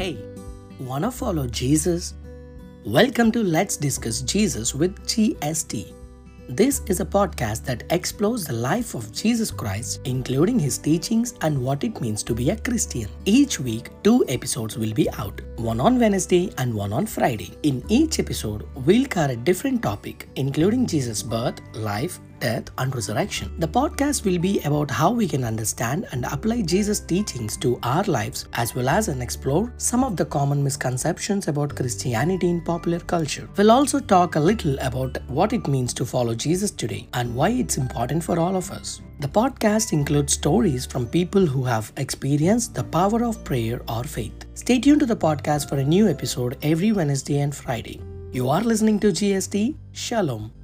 Hey, wanna follow Jesus? Welcome to Let's Discuss Jesus with GST. This is a podcast that explores the life of Jesus Christ, including his teachings and what it means to be a Christian. Each week, two episodes will be out one on Wednesday and one on Friday. In each episode, we'll cover a different topic, including Jesus' birth, life, death, and resurrection. The podcast will be about how we can understand and apply Jesus' teachings to our lives, as well as and explore some of the common misconceptions about Christianity in popular culture. We'll also talk a little about what it means to follow Jesus today and why it's important for all of us. The podcast includes stories from people who have experienced the power of prayer or faith. Stay tuned to the podcast for a new episode every Wednesday and Friday. You are listening to GST. Shalom.